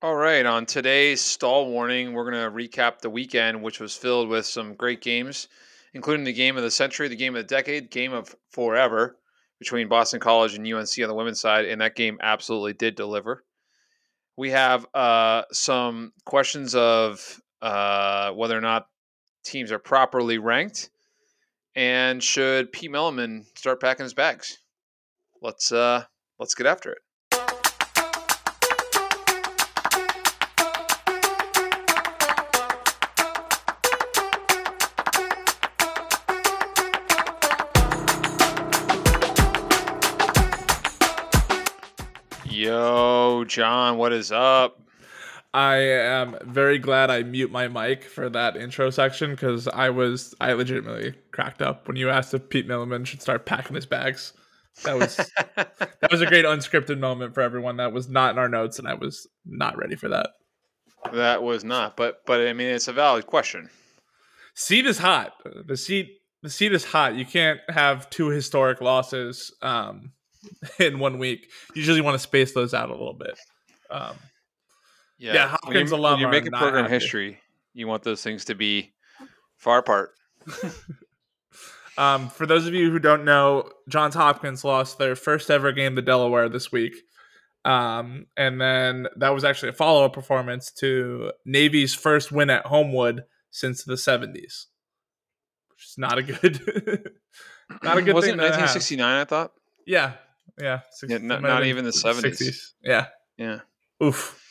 All right, on today's stall warning, we're going to recap the weekend, which was filled with some great games, including the game of the century, the game of the decade, game of forever between Boston College and UNC on the women's side, and that game absolutely did deliver. We have uh, some questions of uh, whether or not teams are properly ranked, and should Pete Milliman start packing his bags? Let's uh, let's get after it. Yo, John, what is up? I am very glad I mute my mic for that intro section because I was I legitimately cracked up when you asked if Pete Milliman should start packing his bags. That was that was a great unscripted moment for everyone. That was not in our notes, and I was not ready for that. That was not, but but I mean it's a valid question. Seat is hot. The seat the seat is hot. You can't have two historic losses. Um, in one week. Usually want to space those out a little bit. Um, yeah, yeah Hopkins when you're, when you're making program happy. history, you want those things to be far apart. um, for those of you who don't know, Johns Hopkins lost their first ever game to Delaware this week. Um, and then that was actually a follow up performance to Navy's first win at Homewood since the 70s, which is not a good, not a good Wasn't thing. 1969, I thought. Yeah, yeah, 60, yeah not, not even the seventies. Yeah, yeah. Oof.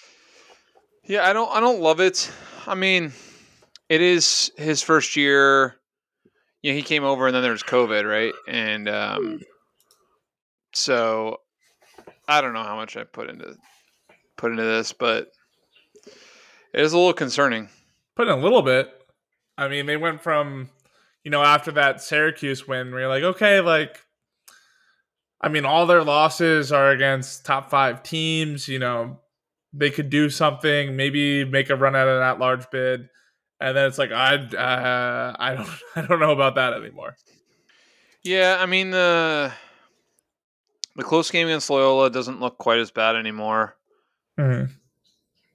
Yeah, I don't. I don't love it. I mean, it is his first year. Yeah, he came over and then there was COVID, right? And um, so I don't know how much I put into put into this, but it is a little concerning. Put in a little bit. I mean, they went from you know after that Syracuse win, where you're like, okay, like I mean, all their losses are against top five teams. You know, they could do something, maybe make a run at an that large bid, and then it's like I, uh, I don't, I don't know about that anymore. Yeah, I mean the the close game against Loyola doesn't look quite as bad anymore. Mm-hmm.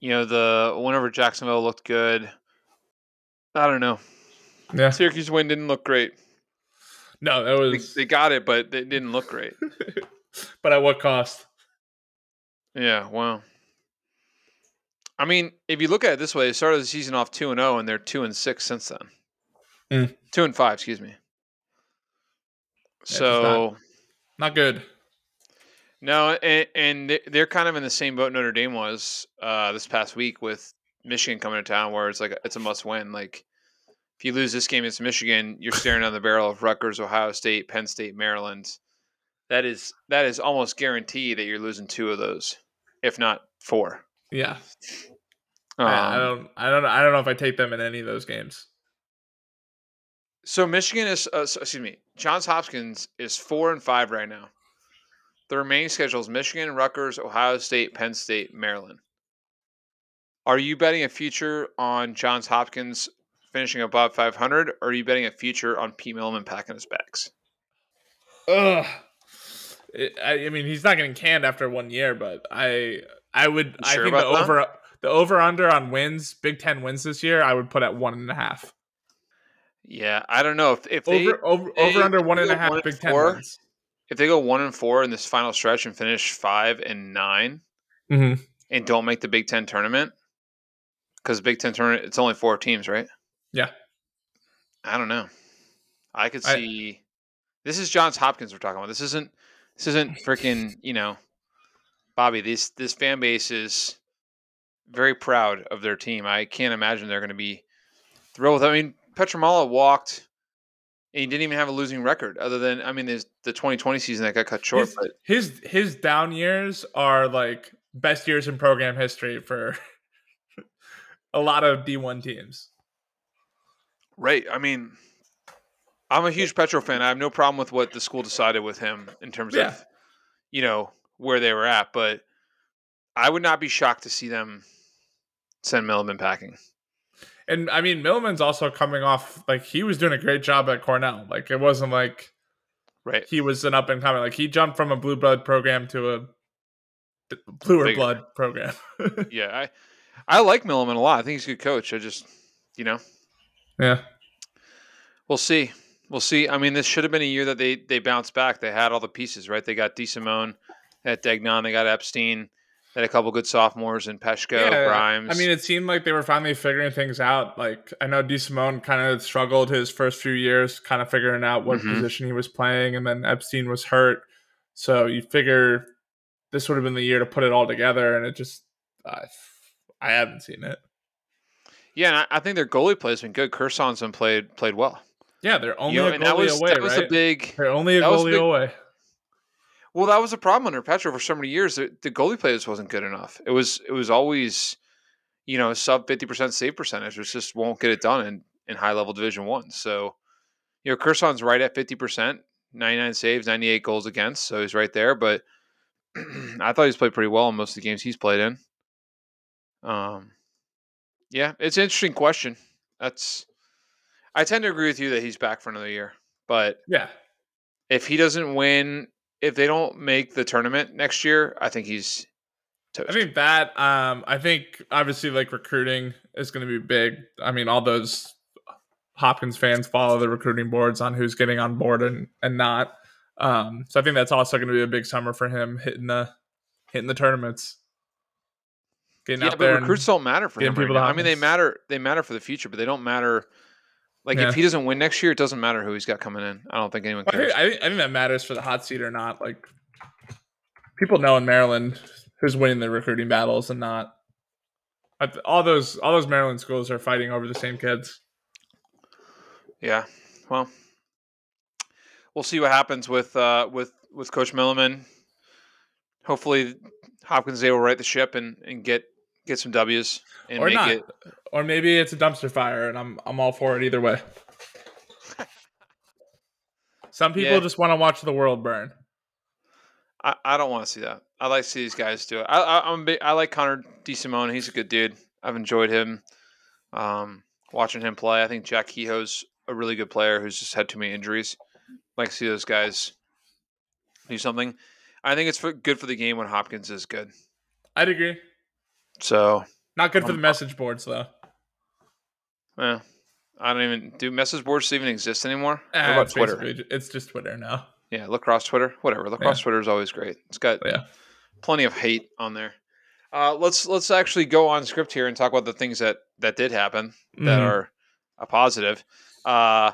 You know, the whenever Jacksonville looked good, I don't know. Yeah, Syracuse win didn't look great. No, that was they, they got it, but it didn't look great. but at what cost? Yeah, well. I mean, if you look at it this way, they started the season off two and zero, oh, and they're two and six since then. Mm. Two and five, excuse me. Yeah, so, not, not, good. No, and, and, they're kind of in the same boat Notre Dame was uh, this past week with Michigan coming to town, where it's like it's a must win. Like if you lose this game against Michigan, you're staring down the barrel of Rutgers, Ohio State, Penn State, Maryland. That is that is almost guaranteed that you're losing two of those, if not four. Yeah. Um, I, I don't. I don't. I don't know if I take them in any of those games. So Michigan is. Uh, excuse me. Johns Hopkins is four and five right now. The remaining schedule is Michigan, Rutgers, Ohio State, Penn State, Maryland. Are you betting a future on Johns Hopkins finishing above 500, or are you betting a future on Pete Milliman packing his bags? Ugh. It, I, I, mean, he's not getting canned after one year, but I I would I think the over that? the over under on wins, Big Ten wins this year, I would put at one and a half. Yeah, I don't know if if they over over, they, over under one and a half one Big Ten four, wins. If they go one and four in this final stretch and finish five and 9 mm-hmm. and don't make the Big Ten tournament, because Big Ten tournament it's only four teams, right? Yeah. I don't know. I could see. I, this is Johns Hopkins we're talking about. This isn't. This isn't freaking. You know, Bobby. This this fan base is very proud of their team. I can't imagine they're going to be thrilled. I mean, Pietramala walked. And he didn't even have a losing record, other than I mean, there's the 2020 season that got cut short. His, but his his down years are like best years in program history for a lot of D1 teams. Right. I mean, I'm a huge Petro fan. I have no problem with what the school decided with him in terms yeah. of, you know, where they were at. But I would not be shocked to see them send Milliman packing. And I mean, Milliman's also coming off like he was doing a great job at Cornell. Like it wasn't like right he was an up and coming. Like he jumped from a blue blood program to a bluer Bigger. blood program. Yeah, I I like Milliman a lot. I think he's a good coach. I just, you know, yeah. we'll see. We'll see. I mean, this should have been a year that they they bounced back. They had all the pieces, right? They got DeSimone at Degnon. They got Epstein. They had a couple good sophomores in Peshko, Grimes. I mean, it seemed like they were finally figuring things out. Like I know DeSimone kind of struggled his first few years, kind of figuring out what Mhm. position he was playing, and then Epstein was hurt. So you figure this would have been the year to put it all together, and it just I, I haven't seen it. Yeah, and I, I think their goalie play has been good. Kersonson played played well. Yeah, they're only you know, a and that goalie was away, that was right? a big. they're only a was goalie big- away. Well, that was a problem under Petro for so many years. The, the goalie play just wasn't good enough. It was it was always, you know, sub fifty percent save percentage, which just won't get it done in, in high level Division One. So, you know, Kerson's right at fifty percent, ninety nine saves, ninety eight goals against, so he's right there. But I thought he's played pretty well in most of the games he's played in. Um, yeah, it's an interesting question. That's I tend to agree with you that he's back for another year, but Yeah, if he doesn't win, if they don't make the tournament next year, I think he's toast. I think that. Um, I think obviously like recruiting is going to be big. I mean, all those Hopkins fans follow the recruiting boards on who's getting on board and and not. Um, so I think that's also going to be a big summer for him hitting the hitting the tournaments, getting yeah, out but there. recruits don't matter for him. Right now. I mean, they matter. They matter for the future, but they don't matter. Like Yeah. if he doesn't win next year, it doesn't matter who he's got coming in. I don't think anyone cares. I, think, I think that matters for the hot seat or not. Like people know in Maryland who's winning the recruiting battles and not. All those all those Maryland schools are fighting over the same kids. Yeah. Well, we'll see what happens with uh, with with Coach Milliman. Hopefully, Hopkins is able to right the ship and, and get get some W's and or make not. it. Or maybe it's a dumpster fire, and I'm I'm all for it either way. Some people Yeah. just want to watch the world burn. I, I don't want to see that. I like to see these guys do it. I, I, I'm a big, I like Connor DeSimone. He's a good dude. I've enjoyed him. Um, watching him play. I think Jack Kehoe's a really good player who's just had too many injuries. I like to see those guys do something. I think it's for, good for the game when Hopkins is good. I'd agree. So, Not good for Um, the message boards though. Yeah. I don't even do message boards even exist anymore. Eh, what about it's Twitter? It's just Twitter now. Yeah, lacrosse Twitter, whatever. Lacrosse Twitter is always great. It's got Yeah. plenty of hate on there. Uh, let's let's actually go on script here and talk about the things that that did happen that Mhm. are a positive. Uh,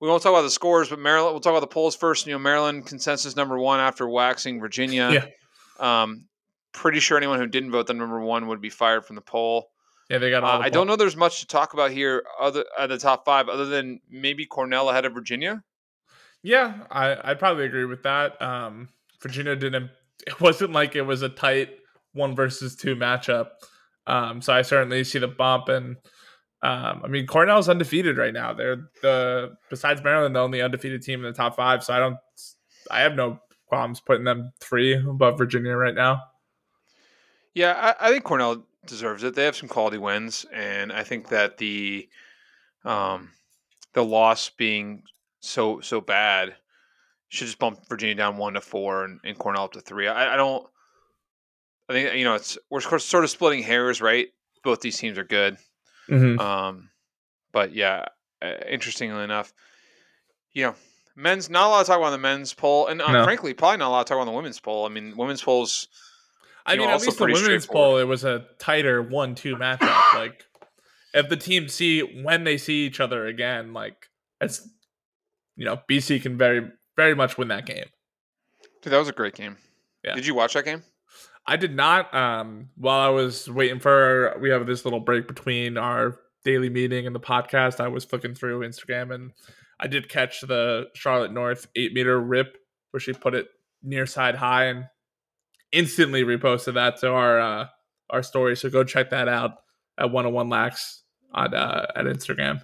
we won't talk about the scores, but Maryland. We'll talk about the polls first. You know, Maryland consensus number one after waxing Virginia. Yeah. Um, pretty sure anyone who didn't vote them number one would be fired from the poll. Yeah, they got. Uh, the I don't know. There's much to talk about here other at the top five, other than maybe Cornell ahead of Virginia. Yeah, I I'd probably agree with that. Um, Virginia didn't. It wasn't like it was a tight one versus two matchup. Um, so I certainly see the bump, and um, I mean Cornell's undefeated right now. They're the besides Maryland the only undefeated team in the top five. So I don't. I have no qualms putting them three above Virginia right now. Yeah, I, I think Cornell deserves it. They have some quality wins, and I think that the um, the loss being so so bad should just bump Virginia down one to four and, and Cornell up to three. I, I don't. I think you know it's we're sort of splitting hairs, right? Both these teams are good, Mm-hmm. um, but yeah, uh, interestingly enough, you know, men's not a lot to talk about on the men's poll, and uh, No. frankly, probably not a lot to talk about on the women's poll. I mean, women's polls. I know, mean, at least the women's poll, it was a tighter one-two matchup. like, if the teams see when they see each other again, like it's, you know, BC can very, very much win that game. Dude, that was a great game. Yeah. Did you watch that game? I did not. Um, while I was waiting for, we have this little break between our daily meeting and the podcast. I was flicking through Instagram and I did catch the Charlotte North eight meter rip where she put it near side high and instantly reposted that to our uh, our story. So go check that out at 101 lax on uh, at Instagram.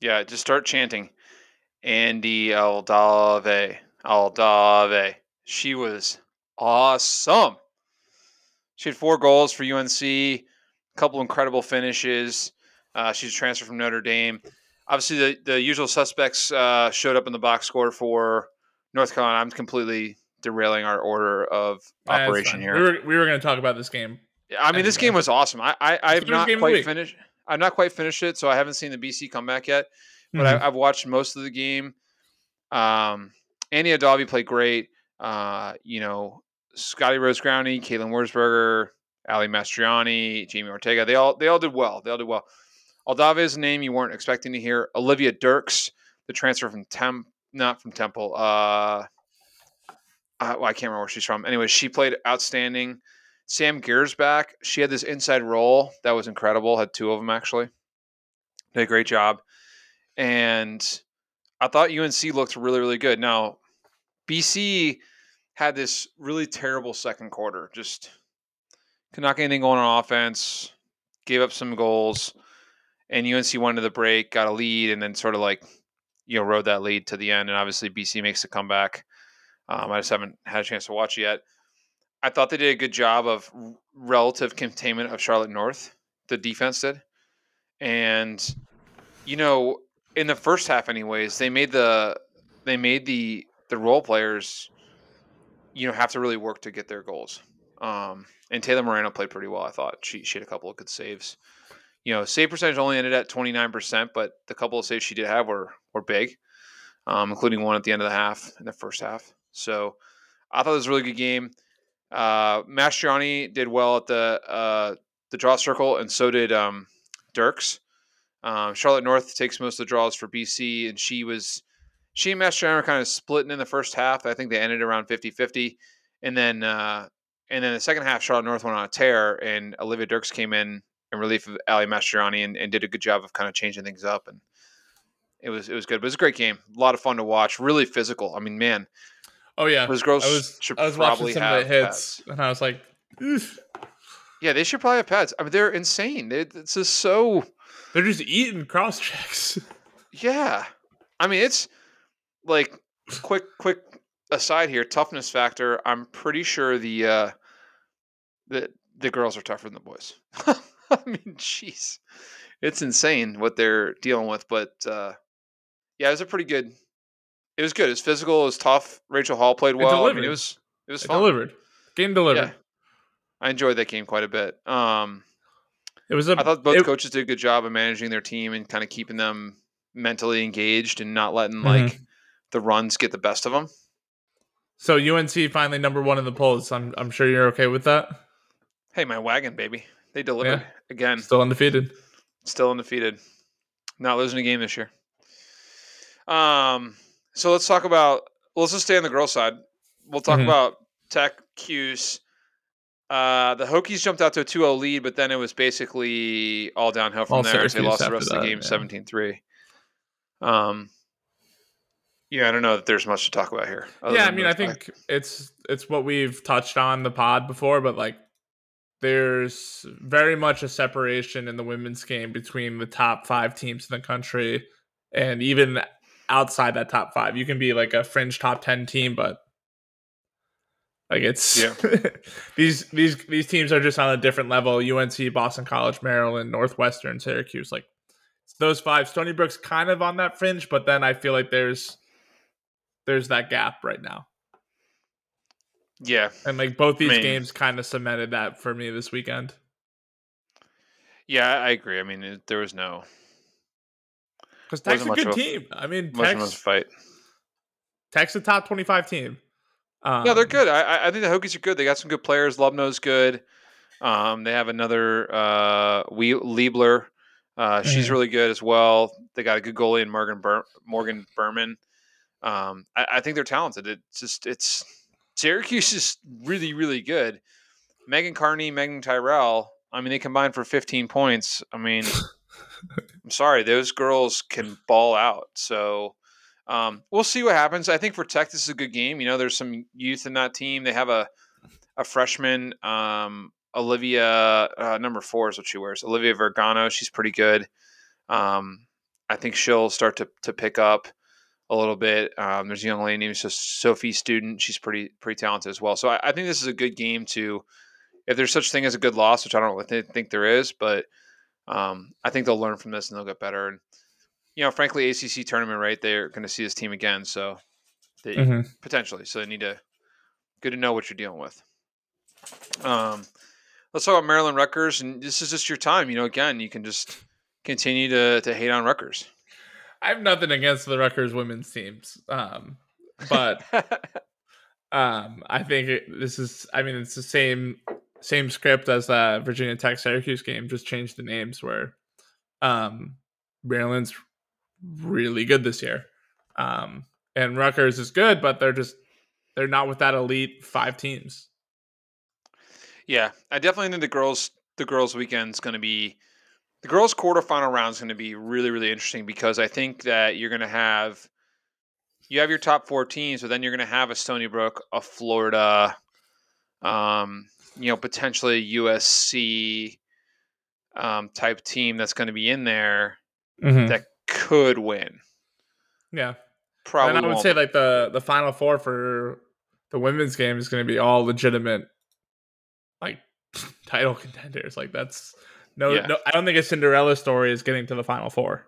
Yeah, just start chanting. Andie Aldave. Aldave. She was awesome. She had four goals for UNC, a couple incredible finishes. Uh, she's a transfer from Notre Dame. Obviously, the, the usual suspects uh, showed up in the box score for North Carolina. I'm completely derailing our order of operation here. We were we were going to talk about this game. I mean, this game was awesome. I, I I've not game of the quite finished. I've not quite finished it, so I haven't seen the BC comeback yet. But Mhm. I, I've watched most of the game. Um, Andie Aldave played great. Uh, you know, Scottie Rose Growney, Caitlyn Wurzburger, Ally Mastroianni, Jamie Ortega. They all they all did well. They all did well. Aldave is a name you weren't expecting to hear. Olivia Dirks, the transfer from Temp, not from Temple. Uh, uh, well, I can't remember where she's from. Anyway, she played outstanding. Sam Geiersbach. she had this inside role that was incredible. Had two of them actually. Did a great job. And I thought UNC looked really, really good. Now, BC had this really terrible second quarter. Just could not get anything going on offense. Gave up some goals, and UNC went to the break, got a lead, and then sort of like you know rode that lead to the end. And obviously BC makes a comeback. Um, I just haven't had a chance to watch it yet. I thought they did a good job of relative containment of Charlotte North. The defense did, and you know in the first half, anyways, they made the they made the the role players, you know, have to really work to get their goals. Um, and Taylor Moreno played pretty well. I thought she she had a couple of good saves. You know, save percentage only ended at twenty nine percent, but the couple of saves she did have were were big, um, including one at the end of the half in the first half. So I thought it was a really good game. Uh, Mastroianni did well at the uh, the draw circle, and so did um, Dirks. Um, Charlotte North takes most of the draws for BC, and she was she and Mastroianni were kind of splitting in the first half. I think they ended around 50-50. and then uh, and then the second half, Charlotte North went on a tear, and Olivia Dirks came in in relief of Ally Mastroianni and, and did a good job of kind of changing things up, and it was it was good. But it was a great game, a lot of fun to watch, really physical. I mean, man, Oh yeah, those girls I was should I was watching some have of the hits, pads. and I was like, Oof. Yeah, they should probably have pads. I mean, they're insane. They, it's just so. they're just eating cross checks. Yeah, I mean it's like quick quick aside here. Toughness factor. I'm pretty sure the uh, the the girls are tougher than the boys. I mean, jeez, it's insane what they're dealing with. But uh, yeah, it was a pretty good. It was good. It was physical. It was tough. Rachel Hall played well. I mean, it was it was It fun. delivered. Game delivered. Yeah, I enjoyed that game quite a bit. Um, It was a. I thought both it- coaches did a good job of managing their team and kind of keeping them mentally engaged and not letting Mhm. like the runs get the best of them. so UNC finally number one in the polls. I'm I'm sure you're okay with that. Hey, my wagon, baby. They delivered Yeah. again. Still undefeated. Still undefeated. Not losing a game this year. Um, so let's talk about let's just stay on the girl side. We'll talk Mhm. about Tech Cuse. Uh, the Hokies jumped out to a 2-0 lead, but then it was basically all downhill from All there. They lost the rest of the that, game yeah. 17-3. Um, yeah, I don't know that there's much to talk about here. yeah, I mean, I think it's it's what we've touched on the pod before, but like there's very much a separation in the women's game between the top five teams in the country and even outside that top five. You can be like a fringe top ten team, but like it's Yeah. these these these teams are just on a different level. UNC, Boston College, Maryland, Northwestern, Syracuse, like it's those five. Stony Brook's kind of on that fringe, but then I feel like there's there's that gap right now. yeah, And like both these mean- games kind of cemented that for me this weekend. yeah, I agree. I mean, it, there was no Because Tech's a good of a- team. I mean, much Tech's, fight. Tech's a top 25 team. Um, Yeah, they're good. I, I- I think the Hokies are good. They got some good players. Lubno's good. Um, they have another uh, we Liebler. Uh, she's Mhm. really good as well. They got a good goalie in Morgan Bur- Morgan Berman. Um, I, I think they're talented. It's just it's Syracuse is really really good. Megan Carney, Meaghan Tyrrell. I mean, they combined for 15 points. I mean, I'm sorry, those girls can ball out. So um, we'll see what happens. I think for Tech, this is a good game. You know, there's some youth in that team. They have a a freshman, um, Olivia, uh, number four is what she wears. Olivia Vergano. She's pretty good. Um, I think she'll start to to pick up a little bit. Um, there's a young lady named Sophie Student. She's pretty pretty talented as well. So I, I think this is a good game to, if there's such thing as a good loss, which I don't really think there is, but um, I think they'll learn from this and they'll get better. And you know, frankly, ACC tournament, right? They're going to see this team again, so they Mhm. potentially. So they need to good to know what you're dealing with. Um, let's talk about Maryland Rutgers, and this is just your time. You know, again, you can just continue to to hate on Rutgers. I have nothing against the Rutgers women's teams, um, but um, I think it, this is. I mean, it's the same same script as the Virginia Tech Syracuse game, just changed the names. Where um, Maryland's really good this year, um, and Rutgers is good, but they're just they're not with that elite five teams. Yeah, I definitely think the girls the girls weekend is going to be the girls quarterfinal round is going to be really really interesting because I think that you're going to have you have your top four teams, but then you're going to have a Stony Brook, a Florida, um, you know, potentially USC um, type team that's going to be in there Mm-hmm. that could win. Yeah, Probably. and I would won't, say like the the final four for the women's game is going to be all legitimate, like title contenders. Like that's no, Yeah. no. I don't think a Cinderella story is getting to the final four.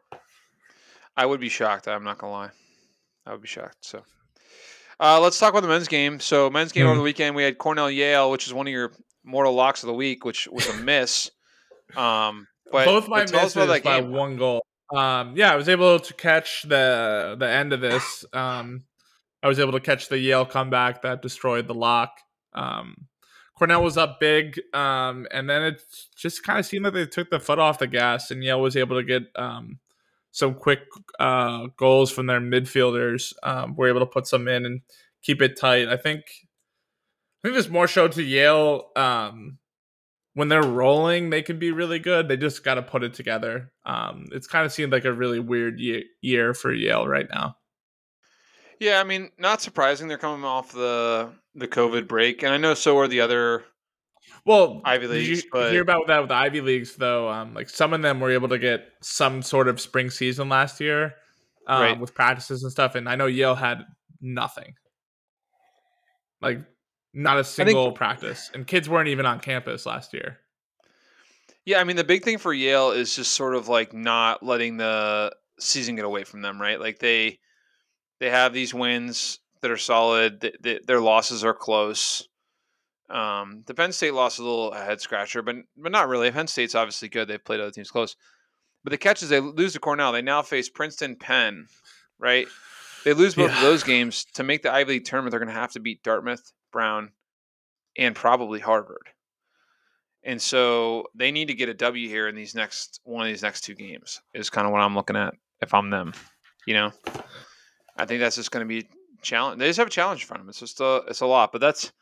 I would be shocked. I'm not gonna lie. I would be shocked. So, uh, let's talk about the men's game. So, men's game over Hmm. the weekend, we had Cornell Yale, which is one of your mortal locks of the week, which was a miss. Um, but Both my but misses by game. one goal. Um, yeah, I was able to catch the the end of this. Um, I was able to catch the Yale comeback that destroyed the lock. Um, Cornell was up big, um, and then it just kind of seemed like they took the foot off the gas, and Yale was able to get um, some quick uh, goals from their midfielders. Um, were able to put some in and keep it tight. I think. I think there's more show to Yale. Um, when they're rolling, they can be really good. They just got to put it together. Um, it's kind of seemed like a really weird year, year for Yale right now. Yeah, I mean, not surprising. They're coming off the the COVID break, and I know so are the other. Well, Ivy did Leagues, you but- hear about that with the Ivy Leagues though? Um, like some of them were able to get some sort of spring season last year, um, Right. with practices and stuff. And I know Yale had nothing, like not a single practice, and kids weren't even on campus last year. Yeah, I mean, the big thing for Yale is just sort of like not letting the season get away from them, right? Like they they have these wins that are solid. th- th- their losses are close. Um, the Penn State loss is a little head scratcher, but but not really. Penn State's obviously good. They've played other teams close. But the catch is they lose to Cornell. They now face Princeton, Penn, right? They lose both of those games to make the Ivy League tournament. They're going to have to beat Dartmouth, Brown, and probably Harvard. And so they need to get a W here in these next one of these next two games. Is kind of what I'm looking at if I'm them. You know, I think that's just going to be challenge. They just have a challenge in front of them. It's just a it's a lot, but that's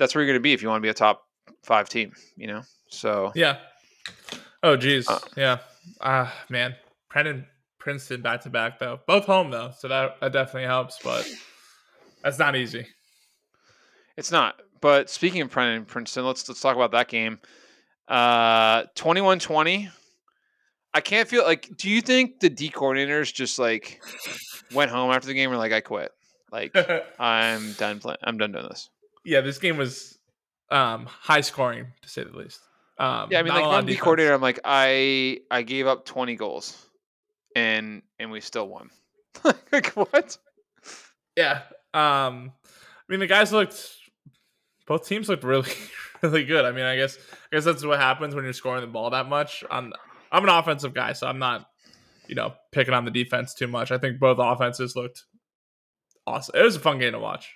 that's where you're going to be if you want to be a top five team. You know, so Yeah. Oh, geez. Uh, yeah. Ah, man. Brennan, Princeton back to back though, both home though, so that that definitely helps. But that's not easy. It's not. But speaking of Princeton, Princeton, let's let's talk about that game. Uh 21-20. I can't feel like do you think the D coordinators just like went home after the game and like I quit. Like I'm done playing. I'm done doing this. Yeah, this game was um high scoring to say the least. Um, Yeah, I mean like a if lot I'm of coordinator, I'm like I I gave up 20 goals and and we still won. like what? Yeah. Um, I mean the guys looked. Both teams looked really, really good. I mean, I guess I guess that's what happens when you're scoring the ball that much. I'm I'm an offensive guy, so I'm not, you know, picking on the defense too much. I think both offenses looked awesome. It was a fun game to watch.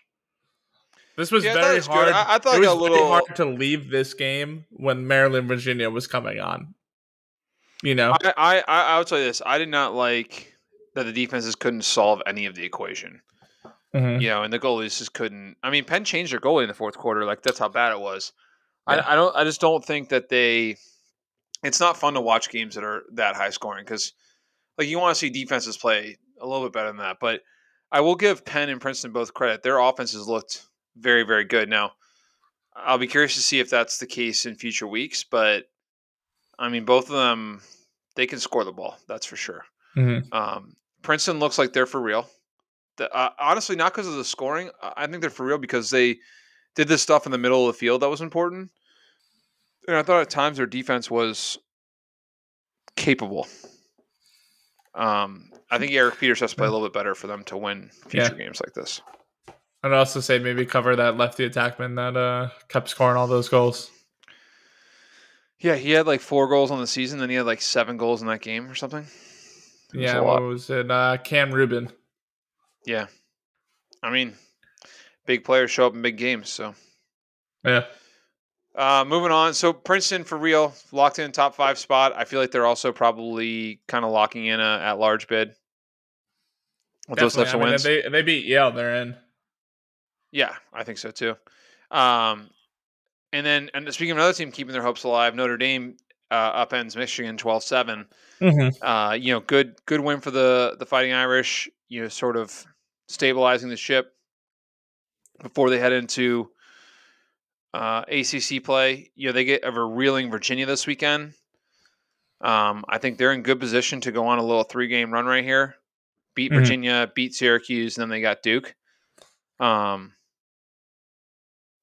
This was Yeah, I thought it very was good. hard. I- I thought it was a little- hard to leave this game when Maryland Virginia was coming on. You know, I, I I I would tell you this. I did not like that the defenses couldn't solve any of the equation. Mhm. you know, and the goalies just couldn't. I mean, Penn changed their goalie in the fourth quarter. Like that's how bad it was. Yeah. I, I don't. I just don't think that they. It's not fun to watch games that are that high scoring because, like, you want to see defenses play a little bit better than that. But I will give Penn and Princeton both credit. Their offenses looked very, very good. Now, I'll be curious to see if that's the case in future weeks. But I mean, both of them, they can score the ball. That's for sure. Mhm. Um, Princeton looks like they're for real. The, uh, honestly, not because of the scoring. I think they're for real because they did this stuff in the middle of the field that was important. And I thought at times their defense was capable. Um, I think Eric Peters has to play a little bit better for them to win future games like this. I'd also say maybe cover that lefty attackman that uh, kept scoring all those goals. Yeah, he had like four goals on the season, then he had like seven goals in that game or something. It Yeah, a what was it? Uh, Cam Rubin. Yeah. I mean, big players show up in big games, so Yeah. Uh, moving on. So Princeton for real, locked in top five spot. I feel like they're also probably kind of locking in a at large bid with those types of I mean, wins. if they if they beat Yale, they're in. Yeah, I think so too. Um, and then, and speaking of another team keeping their hopes alive, Notre Dame uh, upends Michigan 12-7. Mm-hmm. Uh, you know, good good win for the the Fighting Irish. You know, sort of stabilizing the ship before they head into uh, ACC play. You know, they get over reeling Virginia this weekend. Um, I think they're in good position to go on a little three game run right here. Beat Mhm. Virginia, beat Syracuse, and then they got Duke. Um,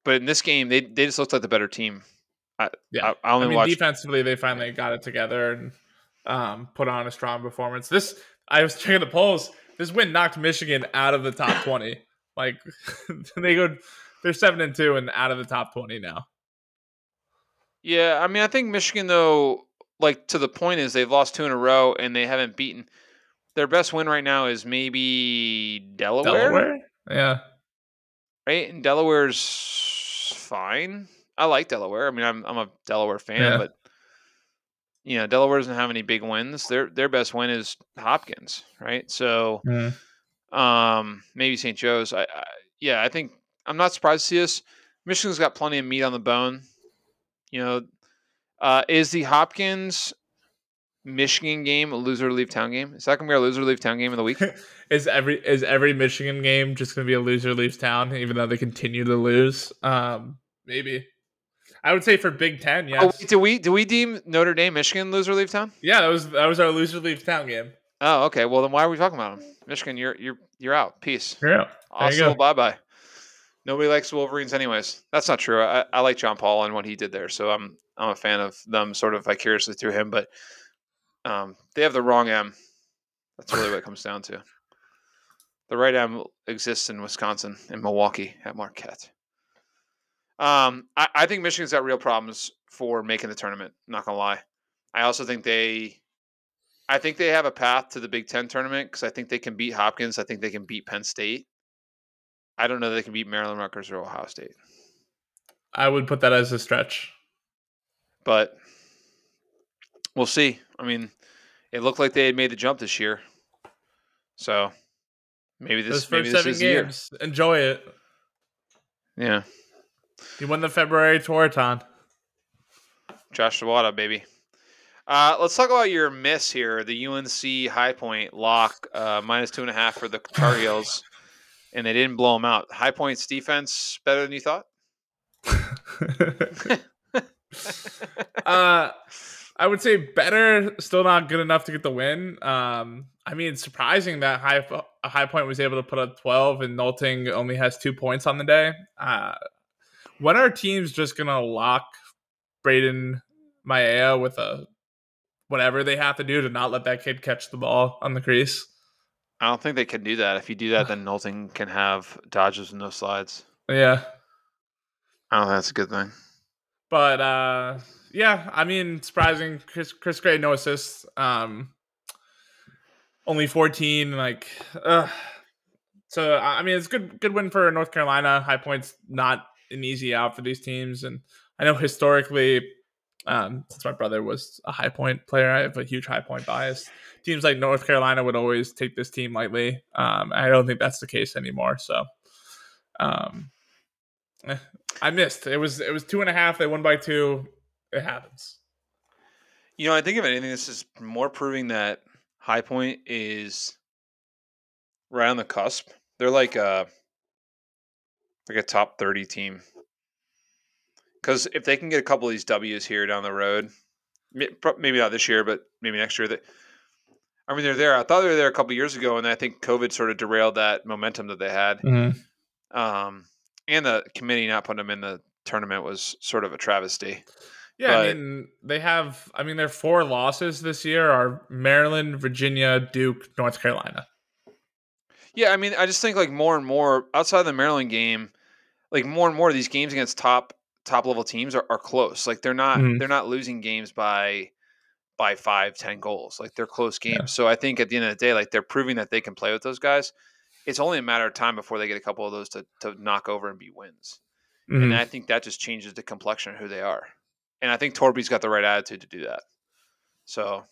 but in this game, they they just looked like the better team. I, Yeah. I, I only I mean, watched. defensively, they finally got it together and um, put on a strong performance. This, I was checking the polls. This win knocked Michigan out of the top twenty. Like they go, they're seven and two and out of the top twenty now. Yeah, I mean, I think Michigan though, like to the point is they've lost two in a row and they haven't beaten. Their best win right now is maybe Delaware, Delaware, yeah, right? And Delaware's fine. I like Delaware. I mean, I'm I'm a Delaware fan, Yeah. but you know, Delaware doesn't have any big wins. Their their best win is Hopkins, right? So, um, maybe St. Joe's. I, I yeah, I think I'm not surprised to see this. Michigan's got plenty of meat on the bone. You know, uh, is the Hopkins Michigan game a loser leave town game? Is that gonna be our loser leave town game of the week? is every is every Michigan game just going to be a loser leaves town, even though they continue to lose? Um, maybe. I would say for Big Ten, yes. Oh, wait, do we do we deem Notre Dame Michigan loser leave town? yeah, that was that was our loser leaves town game. Oh, okay. Well, then why are we talking about them? Michigan, you're you're you're out. Peace. Yeah, There you Also, bye bye. Nobody likes Wolverines, anyways. That's not true. I, I like John Paul and what he did there, so I'm I'm a fan of them, sort of vicariously through him. But um, they have the wrong M. That's really what it comes down to. The right M exists in Wisconsin, in Milwaukee, at Marquette. Um, I, I think Michigan's got real problems for making the tournament. Not gonna lie. I also think they, I think they have a path to the Big Ten tournament because I think they can beat Hopkins. I think they can beat Penn State. I don't know that they can beat Maryland, Rutgers, or Ohio State, I would put that as a stretch. but we'll see. I mean, it looked like they had made the jump this year, so maybe Those this maybe this seven is games, enjoy it. Yeah, You won the February Tourathon. Josh Zawada, baby. Uh, let's talk about your miss here. The UNC High Point lock uh, minus two and a half for the Tar Heels, and they didn't blow them out. High Point's defense better than you thought. uh, I would say better, still not good enough to get the win. Um, I mean, surprising that High High Point was able to put up twelve, and Nolting only has two points on the day. Uh, when are teams just gonna lock Braden Maya with a whatever they have to do to not let that kid catch the ball on the crease? I don't think they can do that. If you do that, then Nolting can have dodges and no slides. Yeah, I don't think that's a good thing. but uh, yeah, I mean, surprising. Chris Chris Gray no assists. Um, only fourteen. Like, uh, so I I mean, it's good good win for North Carolina. High points not an easy out for these teams, and I know historically, um, since my brother was a high point player, I have a huge high point bias. Teams like North Carolina would always take this team lightly. Um, I don't think that's the case anymore. So, um, eh, I missed. It was it was two and a half. They won by two. It happens. You know, I think if anything, this is more proving that High Point is right on the cusp. They're like a like a top thirty team. Because if they can get a couple of these W's here down the road, maybe not this year, but maybe next year. That I mean, they're there. I thought they were there a couple of years ago, and I think COVID sort of derailed that momentum that they had. Um, and the committee not putting them in the tournament was sort of a travesty. Yeah, I mean they have. I mean their four losses this year are Maryland, Virginia, Duke, North Carolina. Yeah, I mean, I just think like more and more outside of the Maryland game, like more and more of these games against top top level teams are, are close. Like they're not Mhm. they're not losing games by by five, ten goals. Like they're close games. Yeah. So I think at the end of the day, like they're proving that they can play with those guys. It's only a matter of time before they get a couple of those to, to knock over and be wins. Mhm. And I think that just changes the complexion of who they are. And I think Torpey's got the right attitude to do that. So,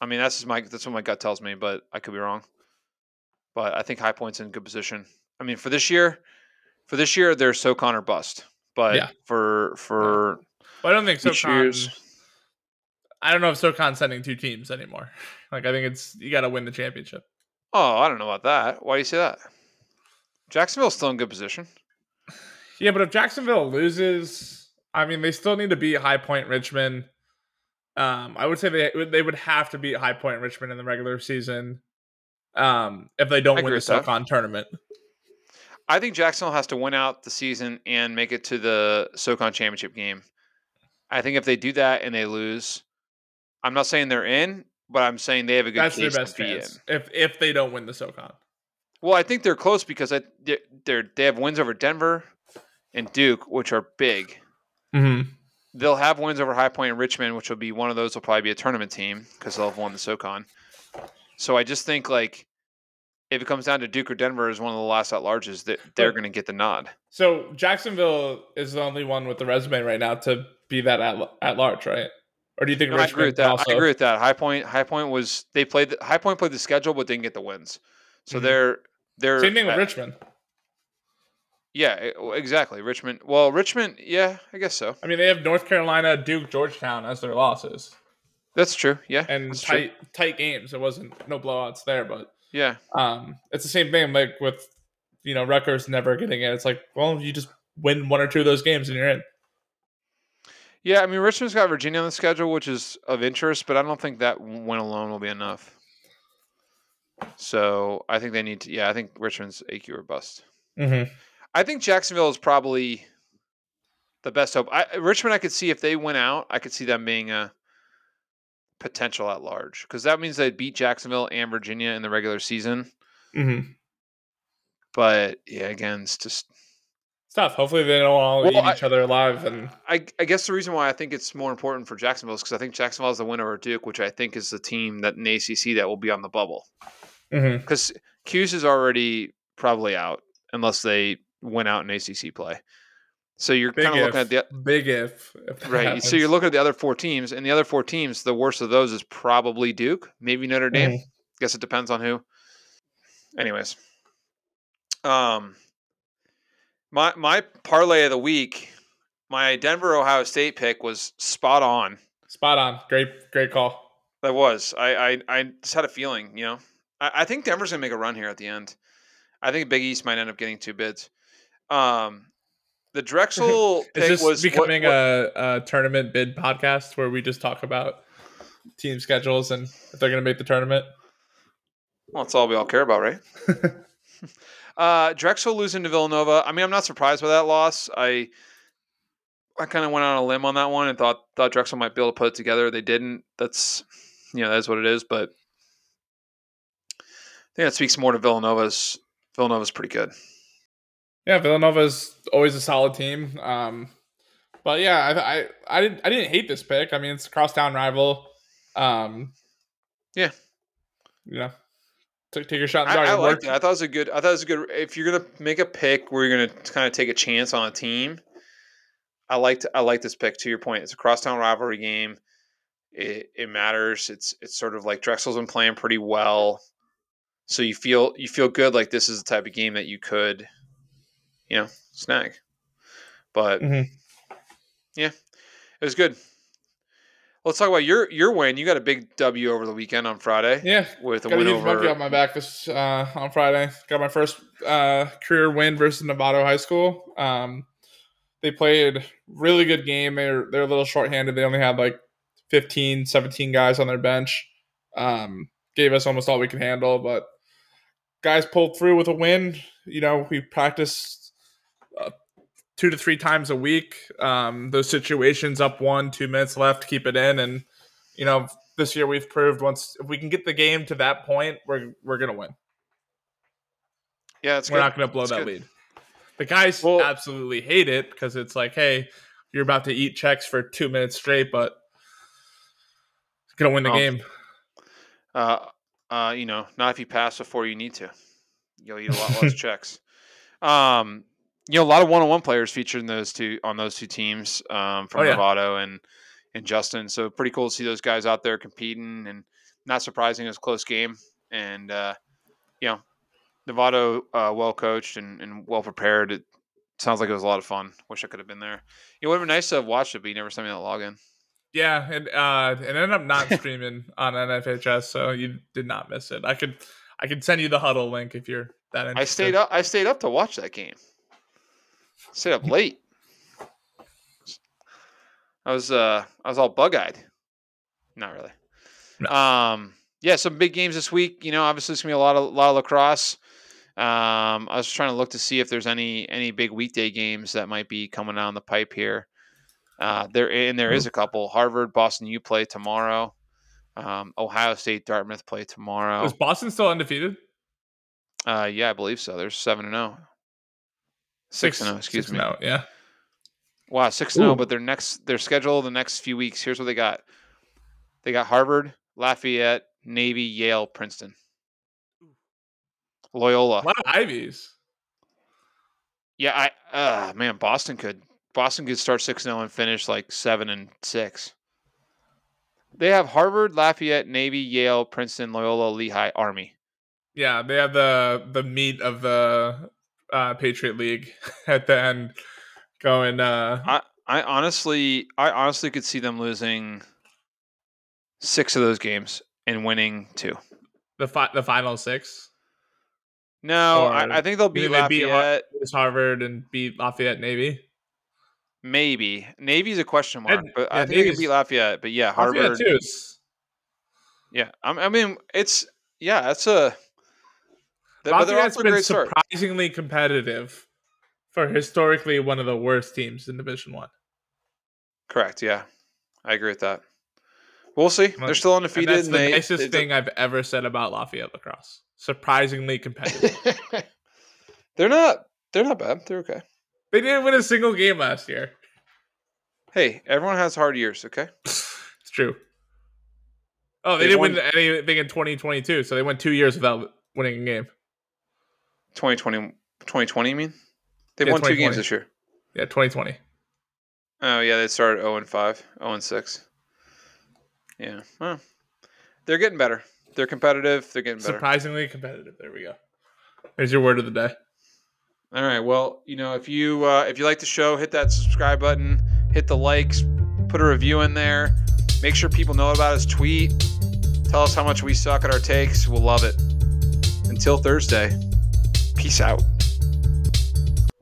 I mean, that's just my that's what my gut tells me, but I could be wrong. But I think High Point's in good position. I mean, for this year, for this year, they're SoCon or bust. But Yeah. for for But I don't think SoCon. years, I don't know if SoCon's sending two teams anymore. Like I think it's you got to win the championship. oh, I don't know about that. Why do you say that? Jacksonville's still in good position. Yeah, but if Jacksonville loses, I mean, they still need to beat High Point Richmond. Um, I would say they would- they would have to beat High Point Richmond in the regular season. Um, if they don't I win the. SoCon tournament. I think Jacksonville has to win out the season and make it to the SoCon championship game. I think if they do that and they lose, I'm not saying they're in, but I'm saying they have a good That's their case best to be chance in. if if they don't win the SoCon. Well, I think they're close because I, they're, they're they have wins over Denver and Duke, which are big. Mm-hmm. They'll have wins over High Point and Richmond, which will be one of those. Will probably be a tournament team because they'll have won the SoCon. So I just think like if it comes down to Duke or Denver as one of the last at larges, that they're going to get the nod. So Jacksonville is the only one with the resume right now to be that at, at large, right? Or do you think No, I agree with that. also? I agree with that. High Point, High Point was they played the, High Point played the schedule, but didn't get the wins. So Mhm. they're they're Same thing with at- Richmond. Yeah, exactly. Richmond. Well, Richmond. Yeah, I guess so. I mean, they have North Carolina, Duke, Georgetown as their losses, That's true. Yeah, and that's true. tight tight games. It wasn't no blowouts there, but Yeah, um, it's the same thing. Like with you know Rutgers never getting it. It's like, well, you just win one or two of those games and you're in. yeah. I mean, Richmond's got Virginia on the schedule, which is of interest, but I don't think that win alone will be enough. So I think they need to. Yeah, I think Richmond's AQ or bust. Mm-hmm. I think Jacksonville is probably the best hope. I, Richmond, I could see if they went out, I could see them being a potential at large because that means they'd beat Jacksonville and Virginia in the regular season. Mm-hmm. But yeah, again, it's just It's tough. Hopefully, they don't all Well, eat I- each other alive. And I, I guess the reason why I think it's more important for Jacksonville is because I think Jacksonville is the winner of Duke, which I think is the team that in the ACC that will be on the bubble. Because Cuse is already probably out unless they went out in ACC play. So you're kind of looking at the big if, if right. So you're looking at the other four teams, and the other four teams, the worst of those is probably Duke, maybe Notre Dame. Mhm. Guess it depends on who. Anyways, um, my my parlay of the week, my Denver Ohio State pick was spot on. spot on. Great, great call. That was I I, I just had a feeling, you know. I, I think Denver's gonna make a run here at the end. I think Big East might end up getting two bids. Um, the Drexel Is pick this was what- becoming what- a, a tournament bid podcast where we just talk about team schedules and if they're going to make the tournament? Well, that's all we all care about, right? uh, Drexel losing to Villanova. I mean, I'm not surprised by that loss. I I kind of went on a limb on that one and thought thought Drexel might be able to put it together. They didn't. That's you know that's what it is. But I think that speaks more to Villanova's. Villanova's pretty good. Yeah, Villanova's always a solid team. Um, but yeah, I, I I didn't I didn't hate this pick. I mean, it's a crosstown rival. Um, Yeah. you know, take take your shot. I. I liked it. I thought it was a good. I thought it was a good. If you're gonna make a pick where you're gonna kind of take a chance on a team, I liked. I like this pick. To your point, it's a crosstown rivalry game. It, it matters. It's it's sort of like Drexel's been playing pretty well, so you feel you feel good. Like this is the type of game that you could, you know, snag. But Mhm. yeah, it was good. Let's talk about your your win. You got a big W over the weekend on Friday Yeah, with a got a win huge over. monkey on my back this uh, on Friday. Got my first uh, career win versus Novato High School. Um, they played really good game. They're they're a little shorthanded. They only had like 15, 17 guys on their bench. Um, gave us almost all we could handle, but guys pulled through with a win. You know, we practiced uh, two to three times a week. Um, those situations up one, two minutes left, keep it in, and you know, this year we've proved once if we can get the game to that point, we're we're gonna win. Yeah, it's We're good. not to blow It's that good. lead. The guys Well- absolutely hate it because it's like, hey, you're about to eat checks for two minutes straight, but gonna win the Oh. game. Uh, uh, you know, not if you pass before you need to. You'll eat a lot less checks. Um, you know, a lot of one-on-one players featured in those two on those two teams um, from Oh, yeah. Novato and and Justin. So pretty cool to see those guys out there competing, and not surprising, it was a close game. And uh, you know, Novato uh, well coached and, and well prepared. It sounds like it was a lot of fun. Wish I could have been there. It would have been nice to have watched it, but you never sent me that login. Yeah, and uh, it ended up not streaming on NFHS, so you did not miss it. I could, I could send you the huddle link if you're that interested. I stayed up. I stayed up to watch that game. Stayed up late. I was uh I was all bug eyed. Not really. No. Um yeah, some big games this week. You know, obviously it's gonna be a lot of lot of lacrosse. Um, I was trying to look to see if there's any any big weekday games that might be coming down the pipe here. Uh, there and there is a couple. Harvard, Boston U play tomorrow. Um, Ohio State, Dartmouth play tomorrow. Is Boston still undefeated? Uh, yeah, I believe so. There's seven and zero. Six and zero. Excuse six me. and oh, yeah. Wow, six and zero. Ooh. But their next their schedule the next few weeks. Here's what they got. They got Harvard, Lafayette, Navy, Yale, Princeton, Loyola. A lot of Ivies. Yeah, I uh man, Boston could Boston could start six and zero and finish like seven and six. They have Harvard, Lafayette, Navy, Yale, Princeton, Loyola, Lehigh, Army. Yeah, they have the the meat of the uh, Patriot League at the end, going. Uh, I I honestly I honestly could see them losing six of those games and winning two. the fi- the final six No, I, I think they'll beat they beat Lafayette. is Harvard and beat Lafayette Navy. Maybe Navy's a question mark, And- but yeah, I think they could beat Lafayette. But yeah, Lafayette Harvard. too. Yeah, I, I mean it's yeah, that's a. th- But they're also been great start. surprisingly competitive for historically one of the worst teams in Division One. Correct. Yeah, I agree with that. We'll see. They're still And undefeated. that's and the they, nicest they- thing I've ever said about Lafayette lacrosse. Surprisingly competitive. they're not. They're not bad. They're okay. they didn't win a single game last year. Hey, everyone has hard years. Okay. It's true. Oh, they They didn't won- win anything in 2022, so they went two years without winning a game. 2020, 2020 you mean? They've Yeah, won two games this year. Yeah, 2020. Oh yeah, they started 0 and 5, 0 and 6. Yeah. Well, they're getting better. They're competitive. They're getting better. Surprisingly competitive. There we go. There's your word of the day. All right. Well, you know, if you uh, if you like the show, hit that subscribe button, hit the likes, put a review in there. Make sure people know about us. Tweet. Tell us how much we suck at our takes. We'll love it. Until Thursday. Peace out.